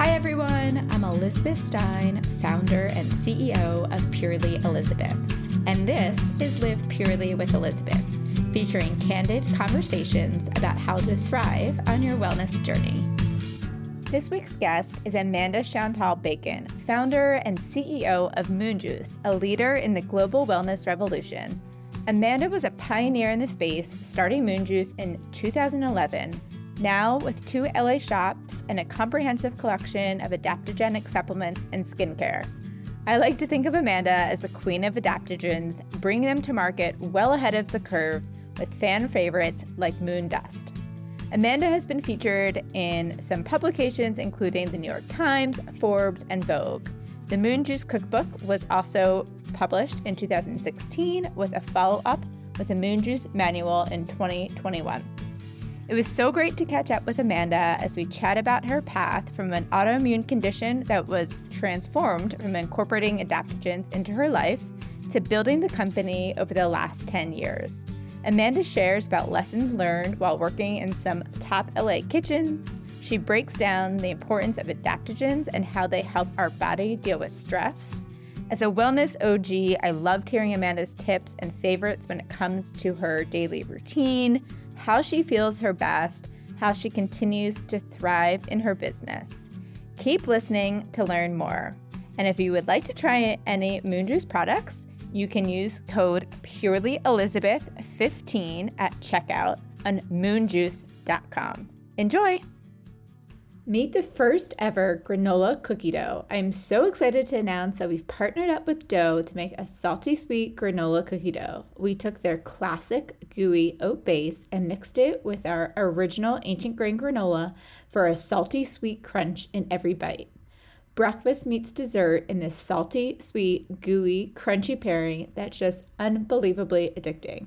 Hi, everyone. I'm Elizabeth Stein, founder and CEO of Purely Elizabeth. And this is Live Purely with Elizabeth, featuring candid conversations about how to thrive on your wellness journey. This week's guest is Amanda Chantal Bacon, founder and CEO of Moon Juice, a leader in the global wellness revolution. Amanda was a pioneer in the space, starting Moon Juice in 2011 now, with two LA shops and a comprehensive collection of adaptogenic supplements and skincare. I like to think of Amanda as the queen of adaptogens, bringing them to market well ahead of the curve with fan favorites like Moon Dust. Amanda has been featured in some publications, including the New York Times, Forbes, and Vogue. The Moon Juice Cookbook was also published in 2016 with a follow up with the Moon Juice Manual in 2021. It was so great to catch up with Amanda as we chat about her path from an autoimmune condition that was transformed from incorporating adaptogens into her life to building the company over the last 10 years. Amanda shares about lessons learned while working in some top LA kitchens. She breaks down the importance of adaptogens and how they help our body deal with stress. As a wellness OG, I loved hearing Amanda's tips and favorites when it comes to her daily routine, how she feels her best, how she continues to thrive in her business. Keep listening to learn more. And if you would like to try any Moon Juice products, you can use code PurelyElizabeth15 at checkout on moonjuice.com. Enjoy! Meet the first ever granola cookie dough. I'm so excited to announce that we've partnered up with Deux to make a salty sweet granola cookie dough. We took their classic gooey oat base and mixed it with our original ancient grain granola for a salty sweet crunch in every bite. Breakfast meets dessert in this salty, sweet, gooey, crunchy pairing that's just unbelievably addicting.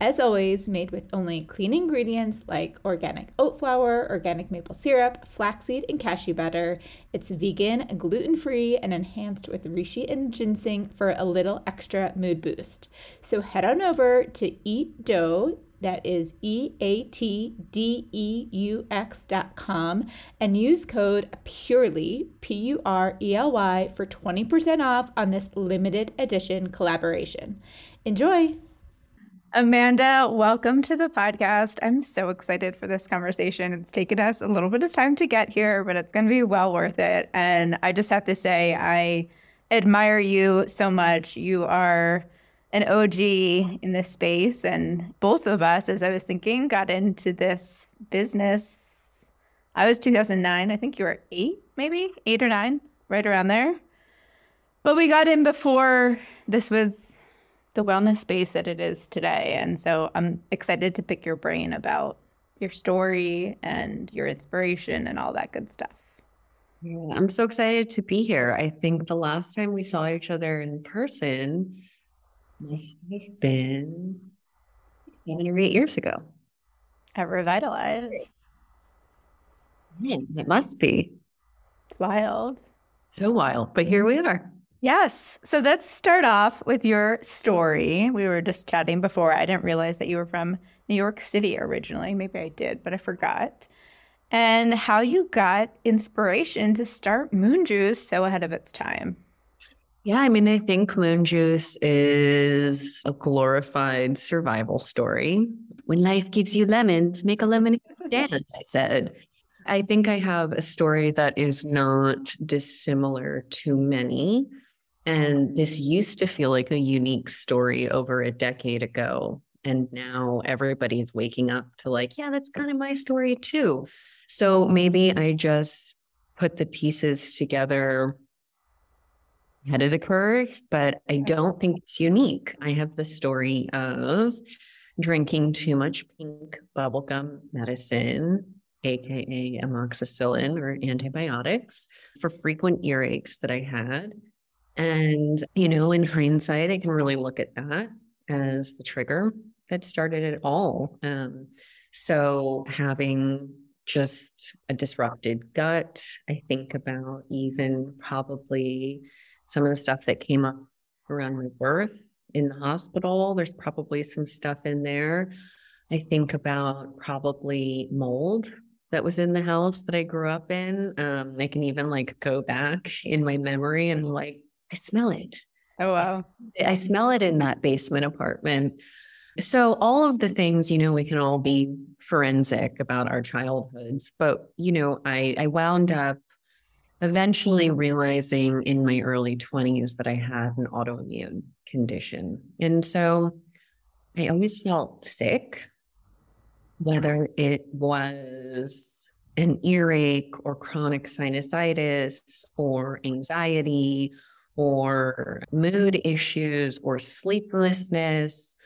As always, made with only clean ingredients like organic oat flour, organic maple syrup, flaxseed, and cashew butter. It's vegan, gluten free, and enhanced with reishi and ginseng for a little extra mood boost. So head on over to Eat Deux. That is E A T D E U X dot com and use code PURELY, P U R E L Y, for 20% off on this limited edition collaboration. Enjoy! Amanda, welcome to the podcast. I'm so excited for this conversation. It's taken us a little bit of time to get here, but it's going to be well worth it. And I just have to say, I admire you so much. You are an OG in this space. And both of us, as I was thinking, got into this business. I was 2009. I think you were eight, maybe eight or nine, right around there. But we got in before this was the wellness space that it is today. And so I'm excited to pick your brain about your story and your inspiration and all that good stuff. Yeah, I'm so excited to be here. I think the last time we saw each other in person must have been seven or eight years ago. At Revitalize. Man, it must be. It's wild. So wild. But here we are. Yes. So let's start off with your story. We were just chatting before. I didn't realize that you were from New York City originally. Maybe I did, but I forgot. And how you got inspiration to start Moon Juice so ahead of its time. Yeah, I mean, I think Moon Juice is a glorified survival story. When life gives you lemons, make a lemonade stand, I said. I think I have a story that is not dissimilar to many. And this used to feel like a unique story over a decade ago. And now everybody's waking up to, like, yeah, that's kind of my story too. So maybe I just put the pieces together ahead of the curve, but I don't think it's unique. I have the story of drinking too much pink bubblegum medicine, AKA amoxicillin or antibiotics, for frequent earaches that I had and, you know, in hindsight, I can really look at that as the trigger that started it all. Um, so having just a disrupted gut, I think about even probably some of the stuff that came up around my birth in the hospital. There's probably some stuff in there. I think about probably mold that was in the house that I grew up in. Um, I can even like go back in my memory and like, I smell it. Oh, wow. I, I smell it in that basement apartment. So, all of the things, you know, we can all be forensic about our childhoods, but, you know, I, I wound up eventually realizing in my early 20s that I had an autoimmune condition. And so I always felt sick, whether it was an earache or chronic sinusitis or anxiety or mood issues or sleeplessness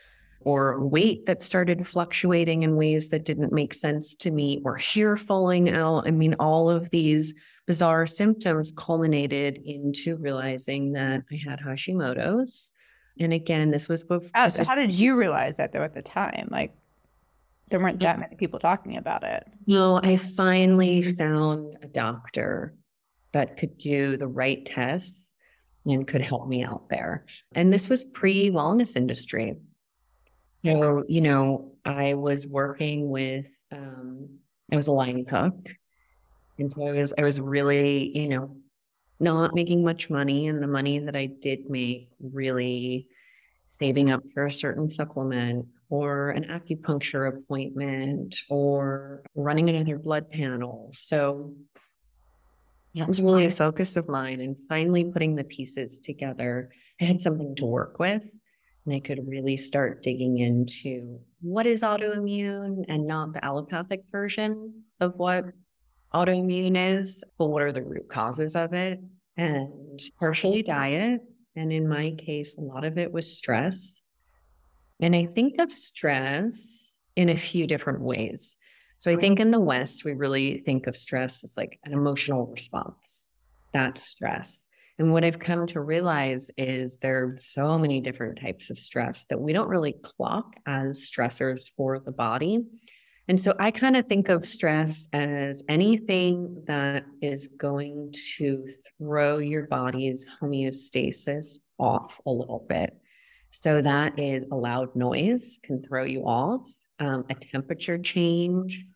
or weight that started fluctuating in ways that didn't make sense to me or hair falling out. I mean, all of these bizarre symptoms culminated into realizing that I had Hashimoto's. And again, this was before. Oh, so how did you realize that though at the time? Like, there weren't that many people talking about it. No, I finally found a doctor that could do the right tests and could help me out there. And this was pre wellness industry. So, you know, I was working with, um, I was a line cook. And so I was, I was really, you know, not making much money. And the money that I did make, really saving up for a certain supplement or an acupuncture appointment or running another blood panel. So that was really a focus of mine. And finally putting the pieces together, I had something to work with. And I could really start digging into what is autoimmune and not the allopathic version of what autoimmune is, but what are the root causes of it? And partially diet. And in my case, a lot of it was stress. And I think of stress in a few different ways. So I think in the West, we really think of stress as like an emotional response. That's stress. And what I've come to realize is there are so many different types of stress that we don't really clock as stressors for the body. And so I kind of think of stress as anything that is going to throw your body's homeostasis off a little bit. So that is a loud noise can throw you off, um, a temperature change,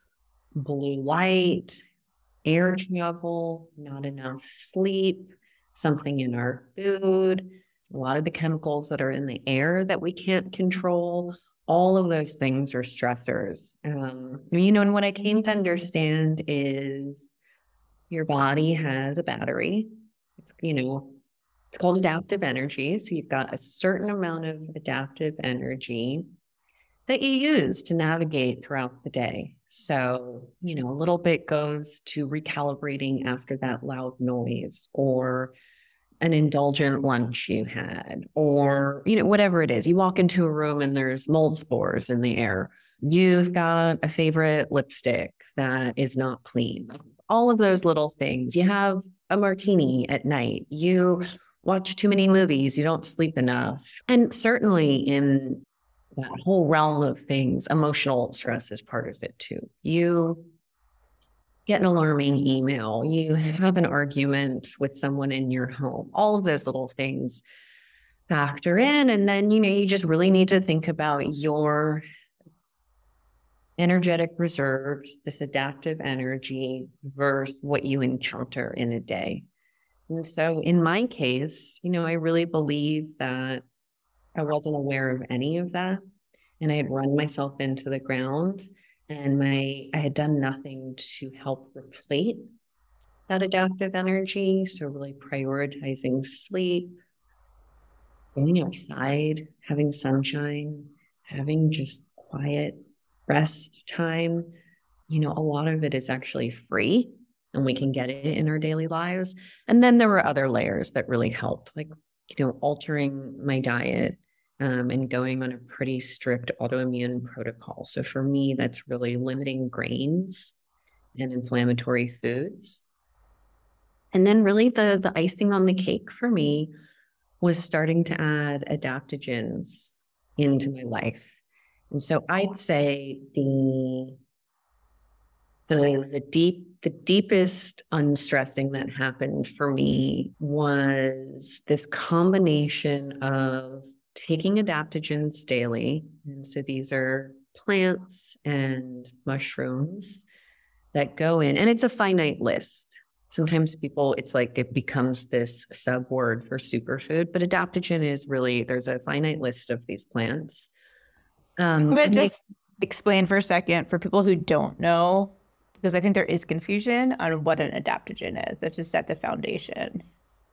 blue light, air travel, not enough sleep, something in our food, a lot of the chemicals that are in the air that we can't control. All of those things are stressors. Um, you know, and what I came to understand is your body has a battery. It's, you know, it's called adaptive energy. So you've got a certain amount of adaptive energy that you use to navigate throughout the day. So, you know, a little bit goes to recalibrating after that loud noise or an indulgent lunch you had, or, you know, whatever it is. You walk into a room and there's mold spores in the air. You've got a favorite lipstick that is not clean. All of those little things. You have a martini at night. You watch too many movies. You don't sleep enough. And certainly in that whole realm of things, emotional stress is part of it too. You get an alarming email, you have an argument with someone in your home, all of those little things factor in. And then, you know, you just really need to think about your energetic reserves, this adaptive energy versus what you encounter in a day. And so in my case, you know, I really believe that I wasn't aware of any of that. And I had run myself into the ground and my I had done nothing to help replete that adaptive energy. So really prioritizing sleep, going outside, having sunshine, having just quiet rest time. You know, a lot of it is actually free and we can get it in our daily lives. And then there were other layers that really helped, like, you know, altering my diet um, and going on a pretty strict autoimmune protocol. So for me, that's really limiting grains and inflammatory foods. And then really the the icing on the cake for me was starting to add adaptogens into my life. And so I'd say the the the deep the deepest unstressing that happened for me was this combination of taking adaptogens daily. And so these are plants and mushrooms that go in, and it's a finite list. Sometimes people, it's like it becomes this sub word for superfood, but adaptogen is really, there's a finite list of these plants. Um, but just they, explain for a second for people who don't know, because I think there is confusion on what an adaptogen is. That's just set the foundation.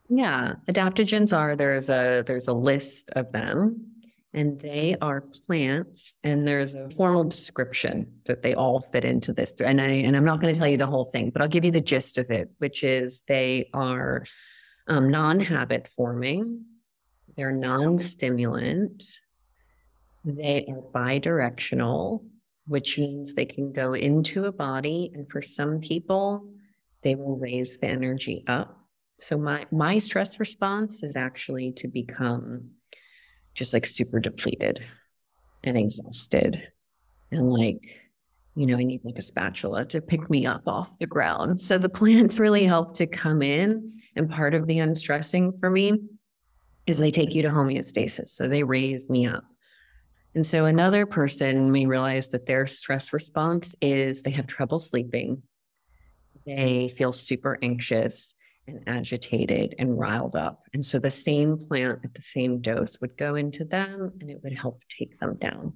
Yeah, adaptogens are there's a there's a list of them and they are plants and there's a formal description that they all fit into this and i and i'm not going to tell you the whole thing but i'll give you the gist of it which is they are um, non-habit forming they're non-stimulant they are bidirectional which means they can go into a body and for some people they will raise the energy up so my my stress response is actually to become just like super depleted and exhausted. And like, you know, I need like a spatula to pick me up off the ground. So the plants really help to come in. And part of the unstressing for me is they take you to homeostasis. So they raise me up. And so another person may realize that their stress response is they have trouble sleeping. They feel super anxious and agitated and riled up. And so the same plant at the same dose would go into them and it would help take them down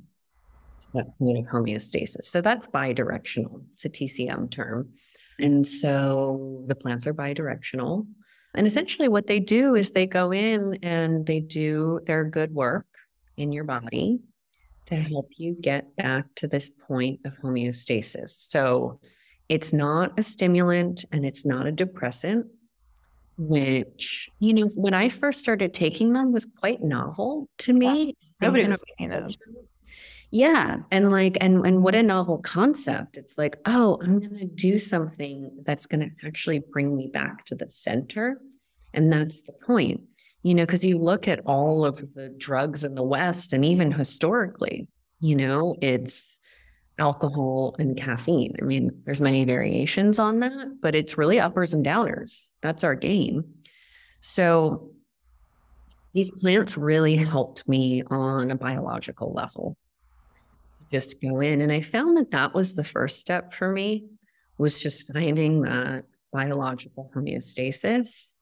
to that point of homeostasis. So that's bidirectional. It's a TCM term. And so the plants are bidirectional. And essentially what they do is they go in and they do their good work in your body to help you get back to this point of homeostasis. So it's not a stimulant and it's not a depressant which, you know, when I first started taking them was quite novel to me. Nobody was taking them. Yeah. And like, and and what a novel concept. It's like, oh, I'm gonna do something that's gonna actually bring me back to the center. And that's the point. You know, because you look at all of the drugs in the West and even historically, you know, it's alcohol and caffeine. I mean, there's many variations on that, but it's really uppers and downers. That's our game. So these plants really helped me on a biological level. Just go in and I found that that was the first step for me was just finding that biological homeostasis.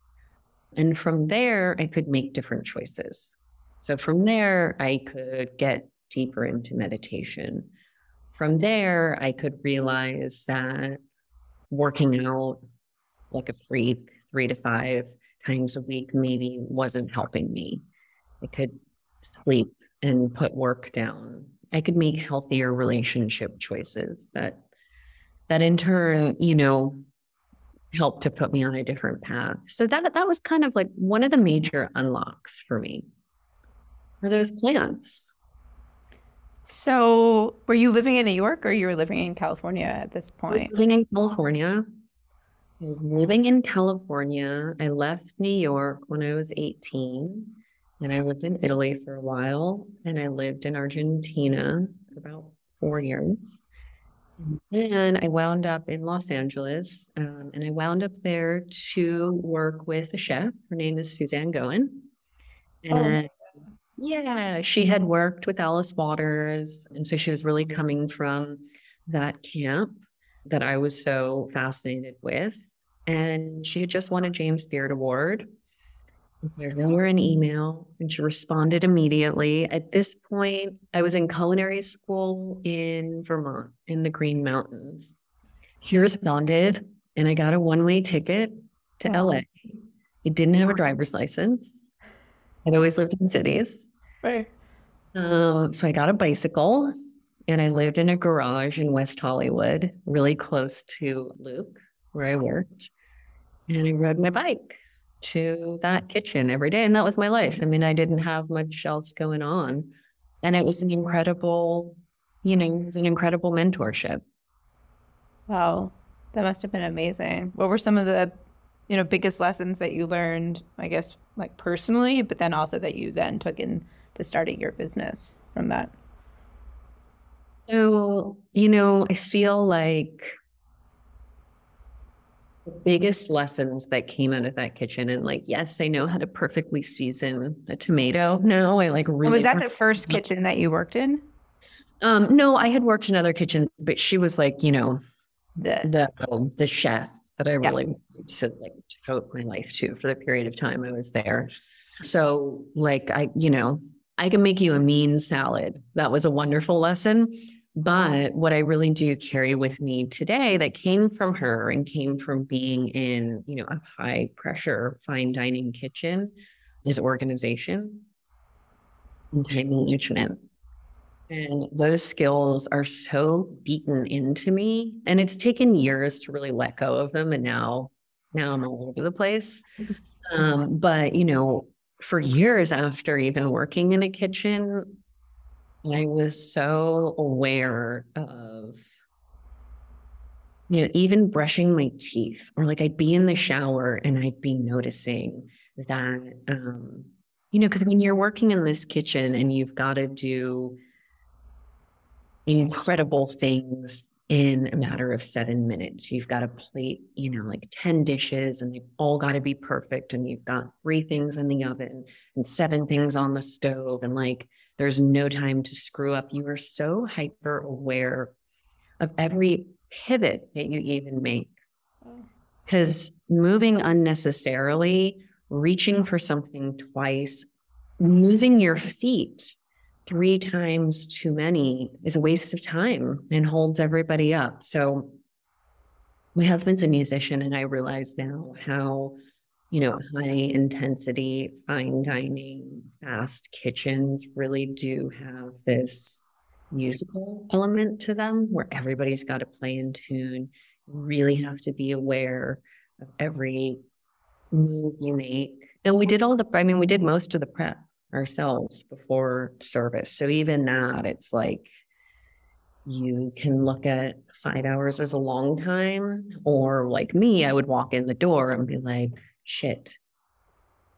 And from there, I could make different choices. So from there, I could get deeper into meditation from there, I could realize that working out like a freak three to five times a week maybe wasn't helping me. I could sleep and put work down. I could make healthier relationship choices that that in turn, you know, helped to put me on a different path. So that that was kind of like one of the major unlocks for me. Are those plants? So, were you living in New York or you were living in California at this point? Living in California. I was living in California. I left New York when I was 18 and I lived in Italy for a while and I lived in Argentina for about four years. And then I wound up in Los Angeles um, and I wound up there to work with a chef. Her name is Suzanne Goin. Oh. Yeah, she had mm-hmm. worked with Alice Waters. And so she was really coming from that camp that I was so fascinated with. And she had just won a James Beard Award. I wrote her an email and she responded immediately. At this point, I was in culinary school in Vermont in the Green Mountains. She responded and I got a one way ticket to. LA. I didn't have a driver's license. I'd always lived in cities. Right. Um, so I got a bicycle and I lived in a garage in West Hollywood, really close to Lucques, where I worked. And I rode my bike to that kitchen every day. And that was my life. I mean, I didn't have much else going on. And it was an incredible, you know, it was an incredible mentorship. Wow. That must have been amazing. What were some of the you know biggest lessons that you learned i guess like personally but then also that you then took in into starting your business from that? So you know i feel like the biggest lessons that came out of that kitchen and like yes i know how to perfectly season a tomato no i like really was that the first kitchen that you worked in? Um no i had worked in other kitchens but she was like you know the the the chef that I really wanted to like devote my life to for the period of time I was there. So like I, you know, I can make you a mean salad. That was a wonderful lesson. But what I really do carry with me today that came from her and came from being in, you know, a high pressure fine dining kitchen is organization and time management. And those skills are so beaten into me. And it's taken years to really let go of them. And now, now I'm all over the place. Um, but you know, for years after even working in a kitchen, I was so aware of, you know, even brushing my teeth, or like I'd be in the shower and I'd be noticing that, um, you know, because when you're working in this kitchen and you've got to do incredible things in a matter of seven minutes. You've got a plate, you know, like 10 dishes and they've all got to be perfect. And you've got three things in the oven and seven things on the stove. And like, there's no time to screw up. You are so hyper aware of every pivot that you even make. Mm. Because moving unnecessarily, reaching for something twice, moving your feet three times too many is a waste of time and holds everybody up. So my husband's a musician and I realize now how, you know, high intensity, fine dining, fast kitchens really do have this musical element to them where everybody's got to play in tune. Really have to be aware of every move you make. And we did all the, I mean, we did most of the prep ourselves before service. So even that, it's like you can look at five hours as a long time, or like me, I would walk in the door and be like, shit,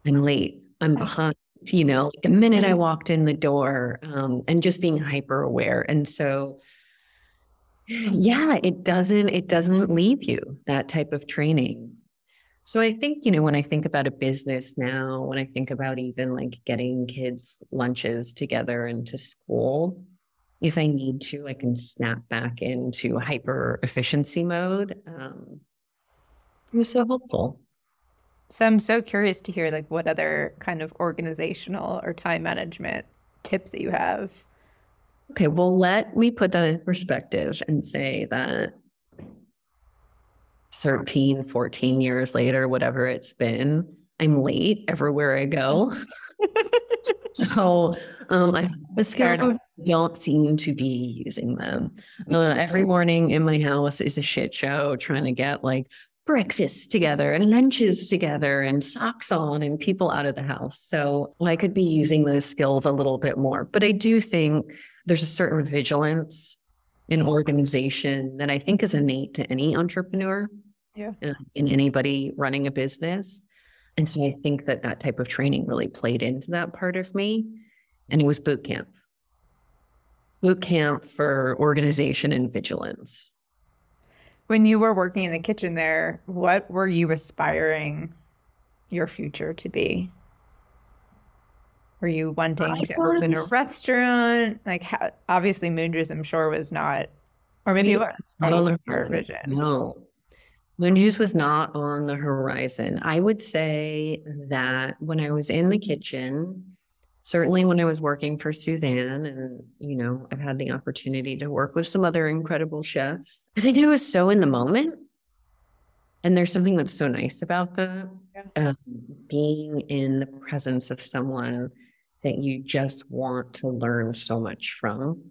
I'm late, I'm behind. You know, like the minute I walked in the door, um, and just being hyper aware. And so, yeah, it doesn't, it doesn't leave you that type of training. So I think, you know, when I think about a business now, when I think about even like getting kids lunches together into school, if I need to, I can snap back into hyper efficiency mode. Um, it was so helpful. So I'm so curious to hear like what other kind of organizational or time management tips that you have. Okay, well, let me put that in perspective and say that 13, 14 years later, whatever it's been, I'm late everywhere I go. so um, I have don't seem to be using them. Uh, every morning in my house is a shit show trying to get like breakfast together and lunches together and socks on and people out of the house. So I could be using those skills a little bit more. But I do think there's a certain vigilance in organization that I think is innate to any entrepreneur. Yeah. In anybody running a business. And so I think that that type of training really played into that part of me. And it was boot camp. Boot camp for organization and vigilance. When you were working in the kitchen there, what were you aspiring your future to be? Were you wanting I to open a restaurant? Like, how, obviously, Moon Juice, I'm sure, was not, or maybe it was. Not on the vision. No, Moon Juice was not on the horizon. I would say that when I was in the kitchen, certainly when I was working for Suzanne, and you know, I've had the opportunity to work with some other incredible chefs. I think I was so in the moment. And there's something that's so nice about that. Yeah. Um, being in the presence of someone that you just want to learn so much from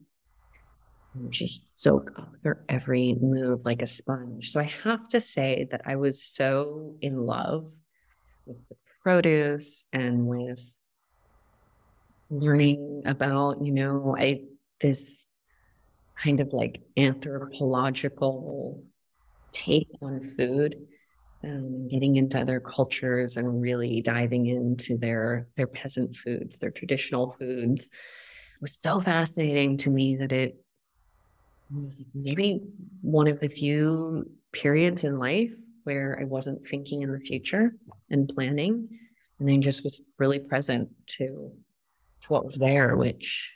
just soak up their every move like a sponge. So I have to say that I was so in love with the produce and with learning about, you know, I this kind of like anthropological take on food. Um, getting into other cultures and really diving into their their peasant foods, their traditional foods, it was so fascinating to me that it maybe one of the few periods in life where I wasn't thinking in the future and planning. And I just was really present to to what was there, which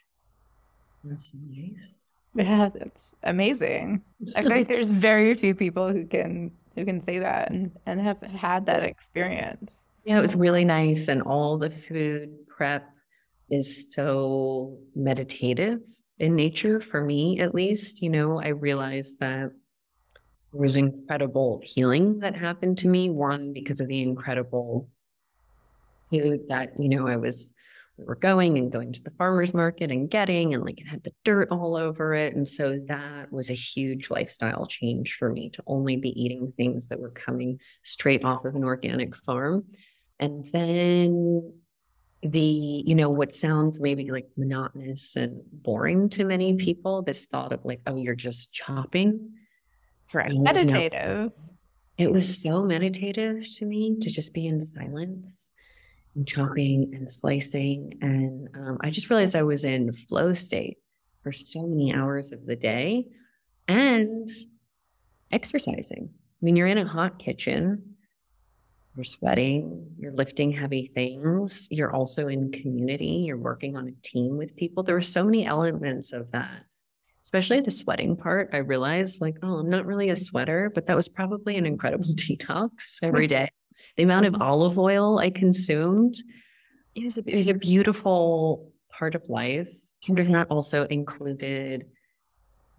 was nice. Yeah, that's amazing. I feel like there's very few people who can who can say that and, and have had that experience. Yeah, it was really nice. And all the food prep is so meditative in nature for me, at least. You know, I realized that there was incredible healing that happened to me. One, because of the incredible food that, you know, I was we were going and going to the farmer's market and getting and like it had the dirt all over it and so that was a huge lifestyle change for me to only be eating things that were coming straight off of an organic farm and then the you know what sounds maybe like monotonous and boring to many people this thought of like oh you're just chopping right meditative it was so meditative to me to just be in silence and chopping and slicing. And um, I just realized I was in flow state for so many hours of the day and exercising. I mean, you're in a hot kitchen, you're sweating, you're lifting heavy things, you're also in community, you're working on a team with people. There were so many elements of that. Especially the sweating part, I realized like, oh, I'm not really a sweater, but that was probably an incredible detox every day the amount of oh. olive oil I consumed is a, is a beautiful part of life. And that also included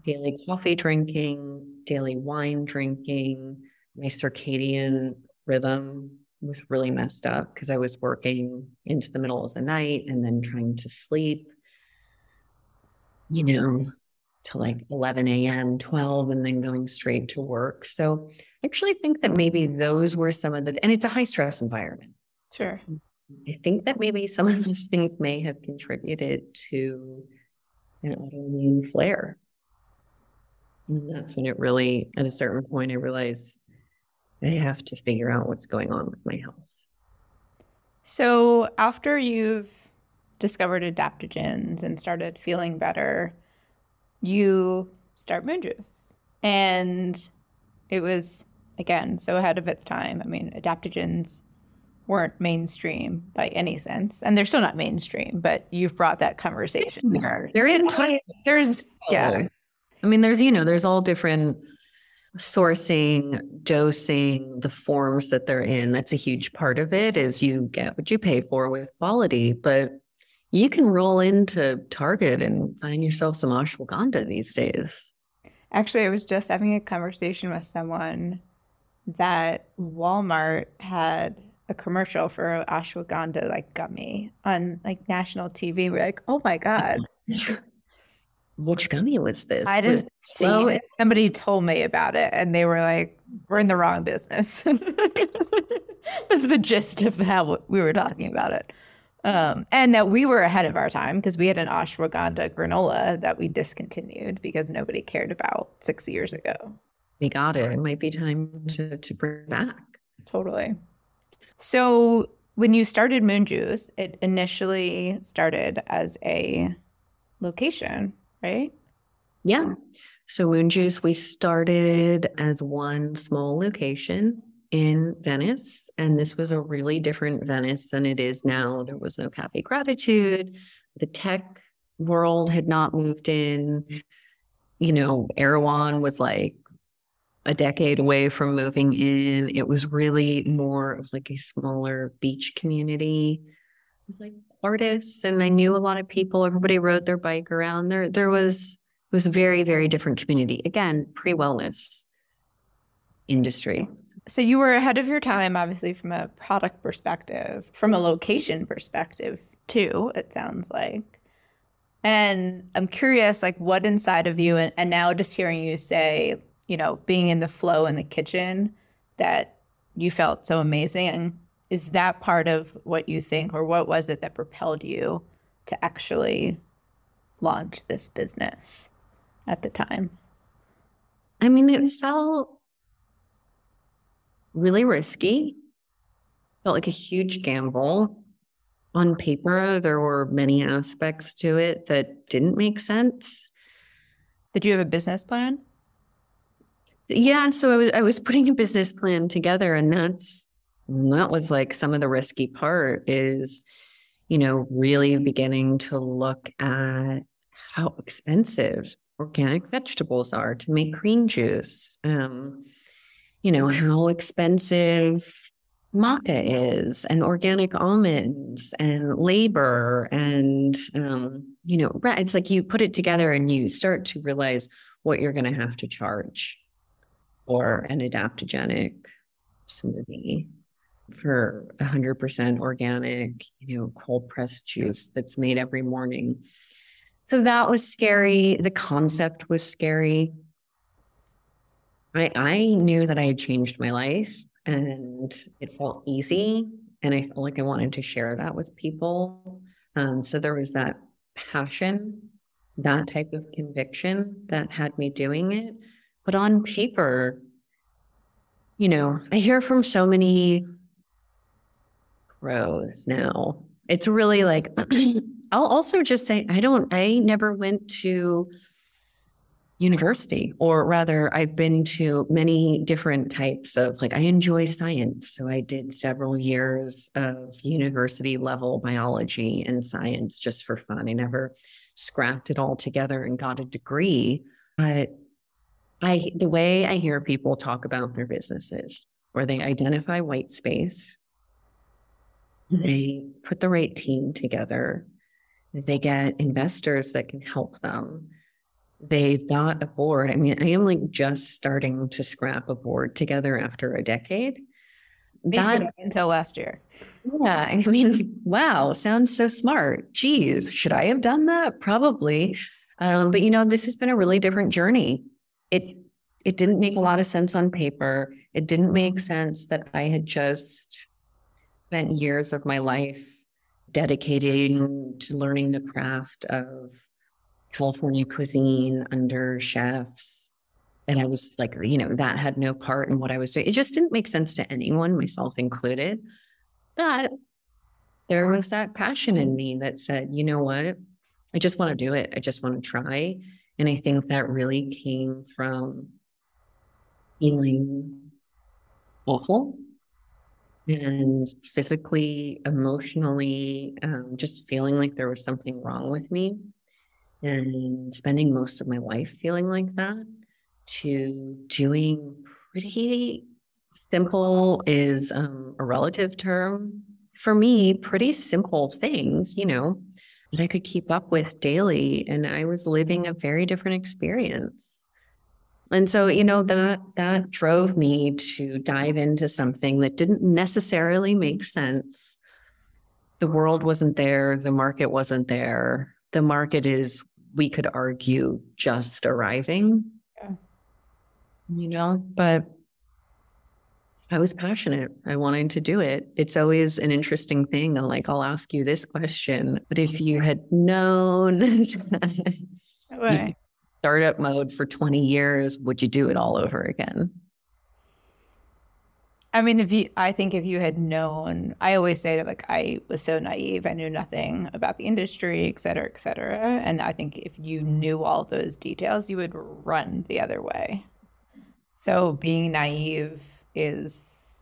daily coffee drinking, daily wine drinking. My circadian rhythm was really messed up because I was working into the middle of the night and then trying to sleep, you know, to like 11 a.m., 12, and then going straight to work. So I actually think that maybe those were some of the, and it's a high stress environment. Sure. I think that maybe some of those things may have contributed to an autoimmune flare. And that's when it really, at a certain point, I realized I have to figure out what's going on with my health. So, after you've discovered adaptogens and started feeling better, you start Moon Juice. And it was again, so ahead of its time. I mean, adaptogens weren't mainstream by any sense, and they're still not mainstream. But you've brought that conversation here. They're in. there's yeah. I mean, there's you know, there's all different sourcing, dosing, the forms that they're in. That's a huge part of it. Is you get what you pay for with quality, but you can roll into Target and find yourself some ashwagandha these days. Actually, I was just having a conversation with someone that Walmart had a commercial for ashwagandha like gummy on like national TV. We're like, oh my god, which gummy was this? I didn't was, see it. Somebody told me about it, and they were like, "We're in the wrong business." was the gist of how we were talking about it. Um, and that we were ahead of our time because we had an ashwagandha granola that we discontinued because nobody cared about six years ago we got it. It might be time to, to bring back. Totally. So when you started Moon Juice, it initially started as a location, right? Yeah. So Moon Juice, we started as one small location in Venice. And this was a really different Venice than it is now. There was no Cafe Gratitude. The tech world had not moved in. You know, Erewhon was like a decade away from moving in. It was really more of like a smaller beach community, like artists, and I knew a lot of people. Everybody rode their bike around. There, there was it was a very, very different community. Again, pre wellness industry. So you were ahead of your time, obviously, from a product perspective, from a location perspective too. It sounds like. And I'm curious, like, what inside of you, and, and now just hearing you say, you know, being in the flow in the kitchen that you felt so amazing. Is that part of what you think, or what was it that propelled you to actually launch this business at the time? I mean, it felt really risky, felt like a huge gamble. On paper, there were many aspects to it that didn't make sense. Did you have a business plan? Yeah, so I was I was putting a business plan together, and that's that was like some of the risky part is, you know, really beginning to look at how expensive organic vegetables are to make green juice. Um, you know, how expensive maca is and organic almonds and labor and um, you know it's like you put it together and you start to realize what you're going to have to charge for an adaptogenic smoothie for 100% organic you know cold pressed juice that's made every morning so that was scary the concept was scary i i knew that i had changed my life and it felt easy. And I felt like I wanted to share that with people. Um, so there was that passion, that type of conviction that had me doing it. But on paper, you know, I hear from so many pros now. It's really like, I'll also just say, I don't, I never went to university, or rather, I've been to many different types of like, I enjoy science. So I did several years of university level biology and science just for fun. I never scrapped it all together and got a degree. But I, the way I hear people talk about their businesses, where they identify white space, they put the right team together, they get investors that can help them they've got a board. I mean, I am like just starting to scrap a board together after a decade. That, until last year. Yeah. I mean, wow, sounds so smart. Geez, should I have done that? Probably. Um, but you know, this has been a really different journey. It it didn't make a lot of sense on paper. It didn't make sense that I had just spent years of my life dedicating to learning the craft of California cuisine under chefs. And I was like, you know, that had no part in what I was doing. It just didn't make sense to anyone, myself included. But there was that passion in me that said, you know what? I just want to do it. I just want to try. And I think that really came from feeling awful and physically, emotionally, um, just feeling like there was something wrong with me and spending most of my life feeling like that to doing pretty simple is um, a relative term for me pretty simple things you know that i could keep up with daily. And i was living a very different experience and so you know that that drove me to dive into something that didn't necessarily make sense the world wasn't there the market wasn't there the market is we could argue just arriving. Yeah. You know, but I was passionate. I wanted to do it. It's always an interesting thing. And like, I'll ask you this question, but if you had known startup mode for 20 years, would you do it all over again? I mean, if you, I think if you had known, I always say that like I was so naive, I knew nothing about the industry, et cetera, et cetera. And I think if you knew all those details, you would run the other way. So being naive is,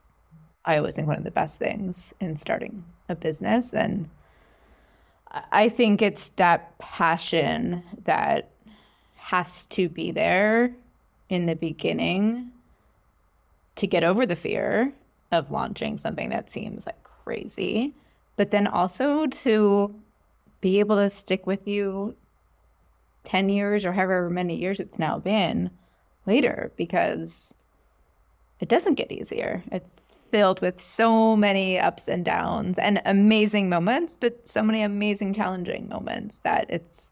I always think, one of the best things in starting a business. And I think it's that passion that has to be there in the beginning to get over the fear of launching something that seems like crazy, but then also to be able to stick with you 10 years or however many years it's now been later because it doesn't get easier. It's filled with so many ups and downs and amazing moments, but so many amazing challenging moments that it's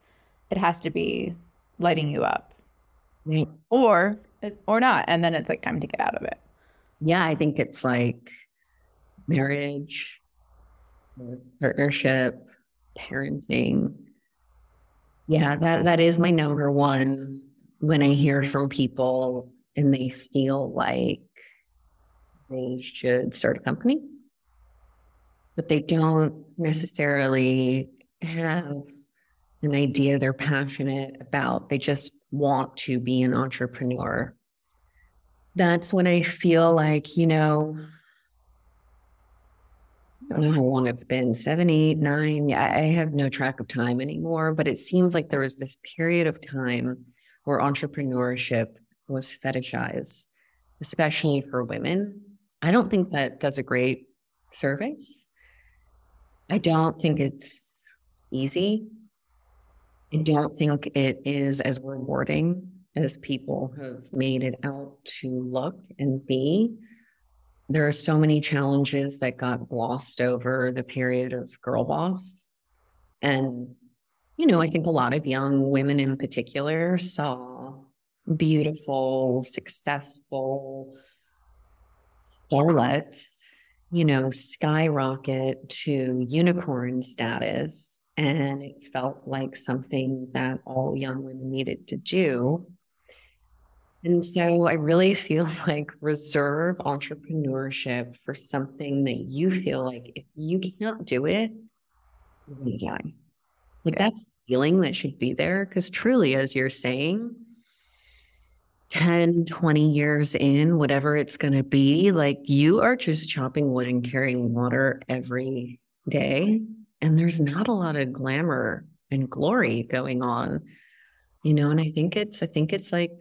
it has to be lighting you up. Right. Or or not and then it's like time to get out of it. Yeah, I think it's like marriage, partnership, parenting. Yeah, that that is my number one when I hear from people and they feel like they should start a company, but they don't necessarily have an idea they're passionate about. They just want to be an entrepreneur that's when I feel like, you know, I don't know how long it's been seven, eight, nine. I have no track of time anymore, but it seems like there was this period of time where entrepreneurship was fetishized, especially for women. I don't think that does a great service. I don't think it's easy. I don't think it is as rewarding as people have made it out to look and be. There are so many challenges that got glossed over the period of girl boss. And, you know, I think a lot of young women in particular saw beautiful, successful starlets, you know, skyrocket to unicorn status. And it felt like something that all young women needed to do. And so I really feel like reserve entrepreneurship for something that you feel like if you can't do it, you're going to die. Like that feeling that should be there. Because truly, as you're saying, 10, 20 years in, whatever it's going to be, like you are just chopping wood and carrying water every day. And there's not a lot of glamour and glory going on, you know. And I think it's, I think it's like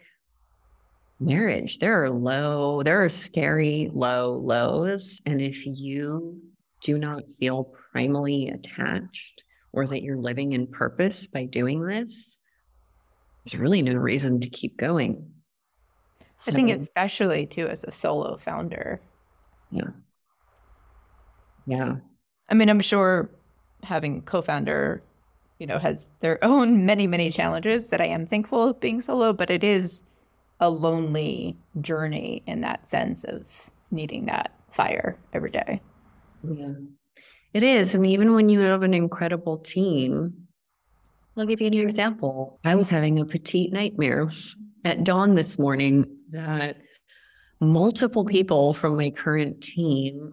marriage. There are low, there are scary low lows. And if you do not feel primally attached or that you're living in purpose by doing this, there's really no reason to keep going. So, I think especially too as a solo founder. Yeah. Yeah. I mean, I'm sure having co-founder, you know, has their own many, many challenges that I am thankful of being solo, but it is a lonely journey in that sense of needing that fire every day. Yeah. It is. And even when you have an incredible team, I'll give you an example. I was having a petite nightmare at dawn this morning that multiple people from my current team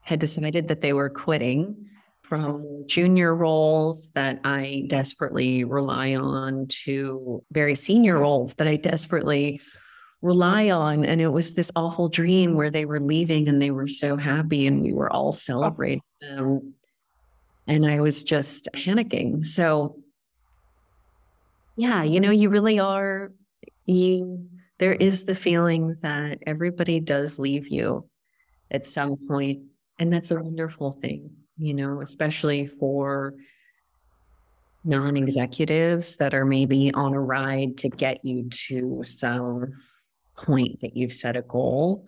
had decided that they were quitting from junior roles that I desperately rely on to very senior roles that I desperately rely on. And it was this awful dream where they were leaving and they were so happy and we were all celebrating them. And I was just panicking. So, yeah, you know, you really are, you, there is the feeling that everybody does leave you at some point, And that's a wonderful thing you know, especially for non executives that are maybe on a ride to get you to some point that you've set a goal.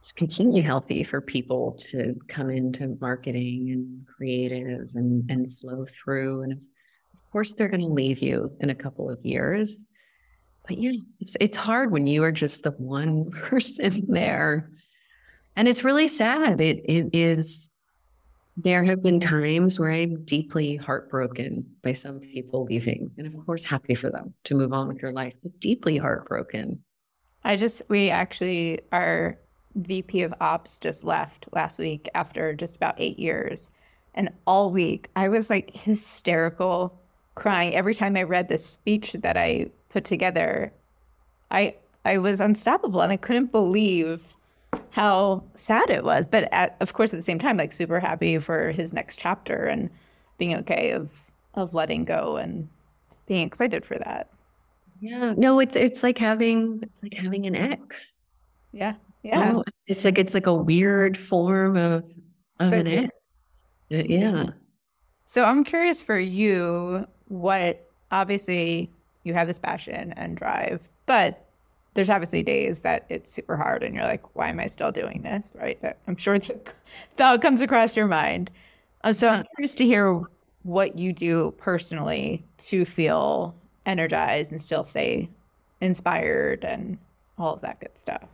It's completely healthy for people to come into marketing and creative and, and flow through. And of course, they're going to leave you in a couple of years. But yeah, it's, it's hard when you are just the one person there. And it's really sad. It, it is there have been times where I'm deeply heartbroken by some people leaving, and of course, happy for them to move on with their life, but deeply heartbroken. I just, we actually, our VP of Ops just left last week after just about eight years. And all week, I was like hysterical, crying every time I read this speech that I put together. I I was unstoppable, and I couldn't believe how sad it was. But at, of course, at the same time, like super happy for his next chapter and being okay of of letting go and being excited for that. Yeah. No, it's it's like having it's like having an ex. Yeah. Yeah. Oh, it's like it's like a weird form of of so, an ex. Yeah. So I'm curious for you what obviously you have this passion and drive, but there's obviously days that it's super hard and you're like, why am I still doing this? Right. That I'm sure that thought comes across your mind. Uh, so I'm curious to hear what you do personally to feel energized and still stay inspired and all of that good stuff.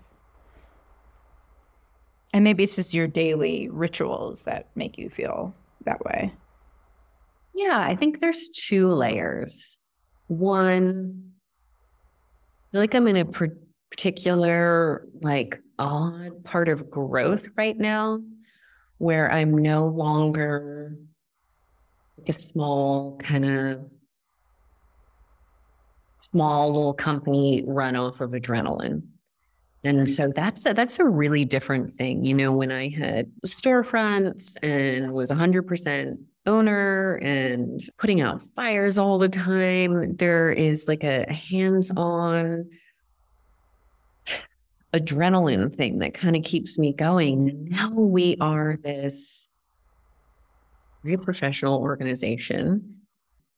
And maybe it's just your daily rituals that make you feel that way. Yeah, I think there's two layers. One, feel like I'm in a particular, like, odd part of growth right now where I'm no longer like a small kind of small little company run off of adrenaline. And so that's a, that's a really different thing. You know, when I had storefronts and was 100% owner and putting out fires all the time. There is like a hands on adrenaline thing that kind of keeps me going. Now we are this very professional organization.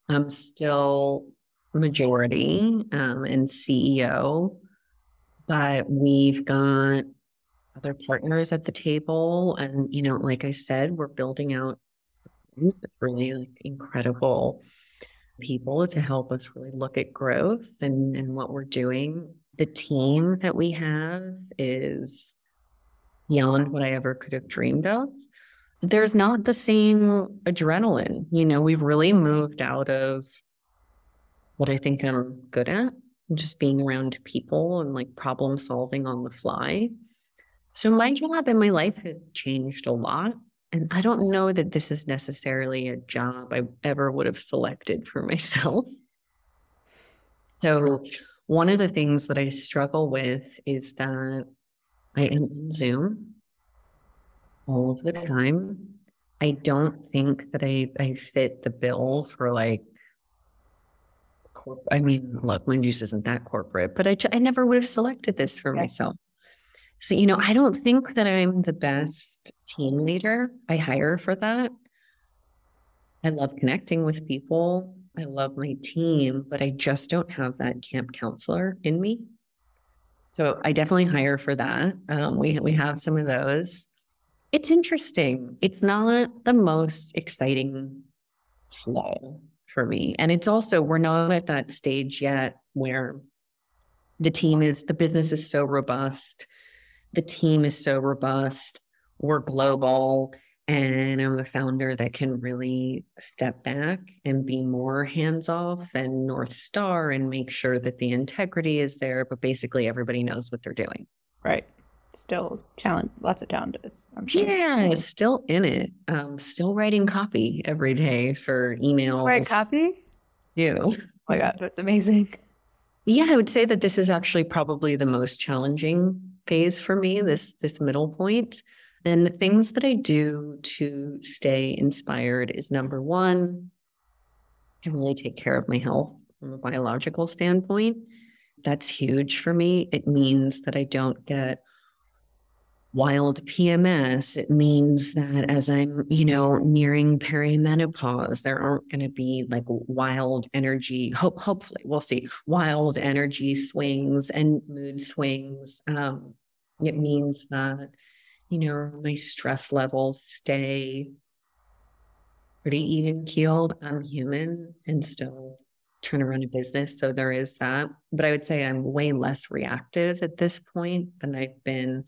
I'm still majority um, and CEO, but we've got other partners at the table. And, you know, like I said, we're building out really like incredible people to help us really look at growth and, and what we're doing. The team that we have is beyond what I ever could have dreamed of. There's not the same adrenaline. You know, we've really moved out of what I think I'm good at, just being around people and like problem solving on the fly. So my job and my life had changed a lot. And I don't know that this is necessarily a job I ever would have selected for myself. So, one of the things that I struggle with is that I am on Zoom all of the time. I don't think that I, I fit the bill for like corp- I mean, look, Juice isn't that corporate, but I, I never would have selected this for myself. So, you know, I don't think that I'm the best team leader. I hire for that. I love connecting with people. I love my team, but I just don't have that camp counselor in me. So I definitely hire for that. Um, we we have some of those. It's interesting. It's not the most exciting flow for me. And it's also, we're not at that stage yet where the team is, the business is so robust, the team is so robust, we're global. And I'm a founder that can really step back and be more hands off and North Star and make sure that the integrity is there. But basically, everybody knows what they're doing. Right still challenge lots of challenges. I'm sure. Yeah, still in it. Um, still writing copy every day for emails. Write copy? You. Oh my god, that's amazing. Yeah, I would say that this is actually probably the most challenging phase for me, this this middle point. And the things that I do to stay inspired is number one, I really take care of my health from a biological standpoint. That's huge for me. It means that I don't get wild PMS, it means that as I'm, you know, nearing perimenopause, there aren't going to be like wild energy. Hope, hopefully, we'll see wild energy swings and mood swings. Um, it means that, you know, my stress levels stay pretty even keeled. I'm human and still trying to run a business. So there is that. But I would say I'm way less reactive at this point than I've been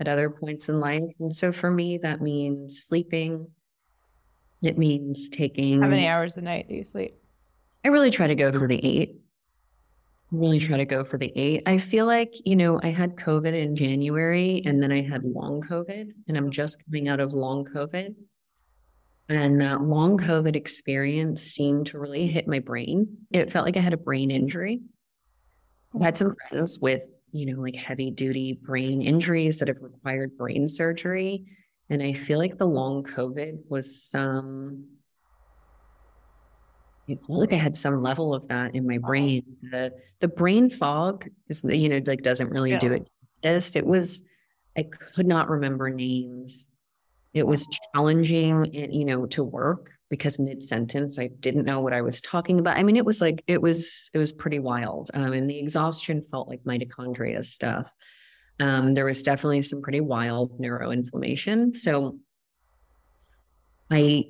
at other points in life. And so for me, that means sleeping. It means taking. How many hours a night do you sleep? I really try to go for the eight. Really try to go for the eight. I feel like, you know, I had COVID in January and then I had long COVID, and I'm just coming out of long COVID. And that long COVID experience seemed to really hit my brain. It felt like I had a brain injury. I had some friends with you know, like heavy duty brain injuries that have required brain surgery. And I feel like the long COVID was some, I feel like I had some level of that in my brain. The the brain fog is, you know, like doesn't really yeah. do it just. It was, I could not remember names. It was challenging, eh, you know, to work because mid sentence I didn't know what I was talking about. I mean, it was like it was it was pretty wild, um, and the exhaustion felt like mitochondria stuff. Um, there was definitely some pretty wild neuroinflammation. So I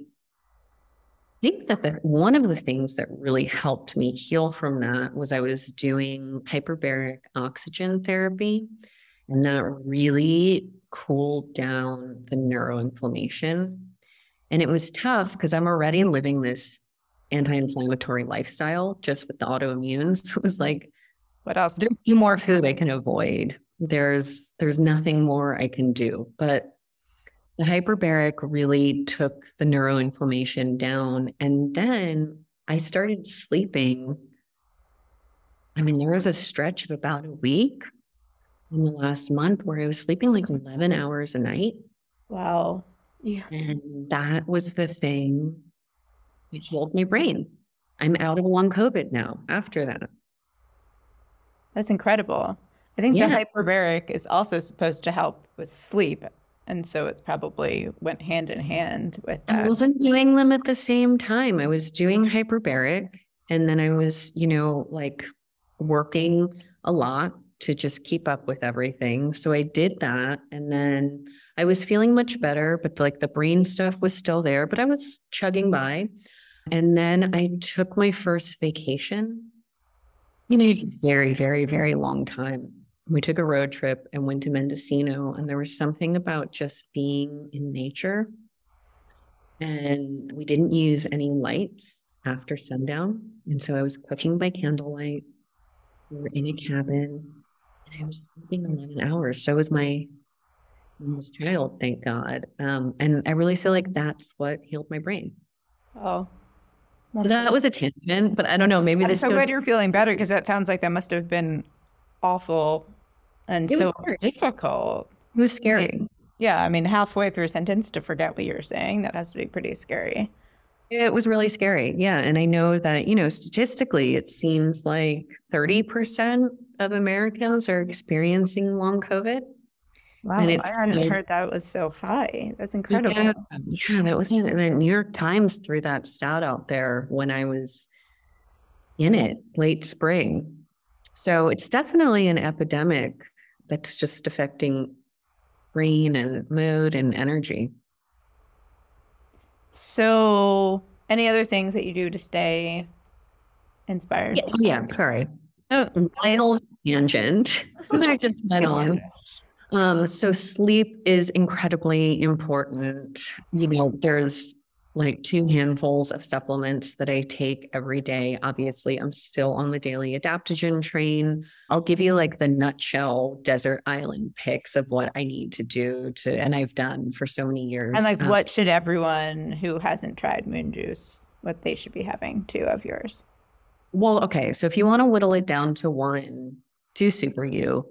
think that the, one of the things that really helped me heal from that was I was doing hyperbaric oxygen therapy, and that really cooled down the neuroinflammation and it was tough because I'm already living this anti-inflammatory lifestyle just with the autoimmune. So it was like, what else? There's a few more food I can avoid. There's there's nothing more I can do. But the hyperbaric really took the neuroinflammation down. And then I started sleeping. I mean, there was a stretch of about a week in the last month where I was sleeping like 11 hours a night. Wow. Yeah. And that was the thing it healed my brain. I'm out of long COVID now after that. That's incredible. I think yeah. the hyperbaric is also supposed to help with sleep. And so it's probably went hand in hand with that. I wasn't doing them at the same time. I was doing hyperbaric and then I was, you know, like working a lot to just keep up with everything. So I did that. And then I was feeling much better, but like the brain stuff was still there, but I was chugging by. And then I took my first vacation in a very, very, very long time. We took a road trip and went to Mendocino, and there was something about just being in nature. And we didn't use any lights after sundown. And so I was cooking by candlelight. We were in a cabin and I was sleeping 11 hours. So was my youngest child, thank God. Um, and I really feel like that's what healed my brain. Oh, so that was a tangent, but I don't know. Maybe I'm this. so goes- glad you're feeling better because that sounds like that must have been awful and it so difficult. It was scary. Yeah, I mean, halfway through a sentence to forget what you're saying, that has to be pretty scary. It was really scary. Yeah. And I know that, you know, statistically, it seems like 30% of Americans are experiencing long COVID. Wow. And I hadn't heard that was so high. That's incredible. Yeah, yeah that was in the New York Times threw that stat out there when I was in it late spring. So it's definitely an epidemic that's just affecting brain and mood and energy. So, any other things that you do to stay inspired? Yeah, yeah sorry. Oh, wild tangent. I just went on. Um, so sleep is incredibly important. You know, there's like two handfuls of supplements that I take every day. Obviously, I'm still on the daily adaptogen train. I'll give you like the nutshell desert island picks of what I need to do to, and I've done for so many years. And like, um, what should everyone who hasn't tried moon juice, what they should be having too of yours? Well, okay. So if you want to whittle it down to one, do Super you,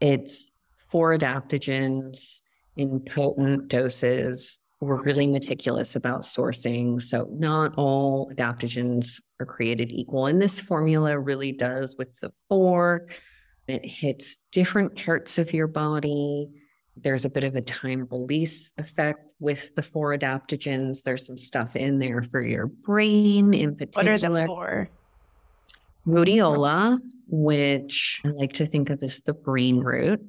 It's four adaptogens in potent doses we're really meticulous about sourcing. So not all adaptogens are created equal. And this formula really does with the four. It hits different parts of your body. There's a bit of a time release effect with the four adaptogens. There's some stuff in there for your brain in particular. What are the four? Rhodiola, which I like to think of as the brain root.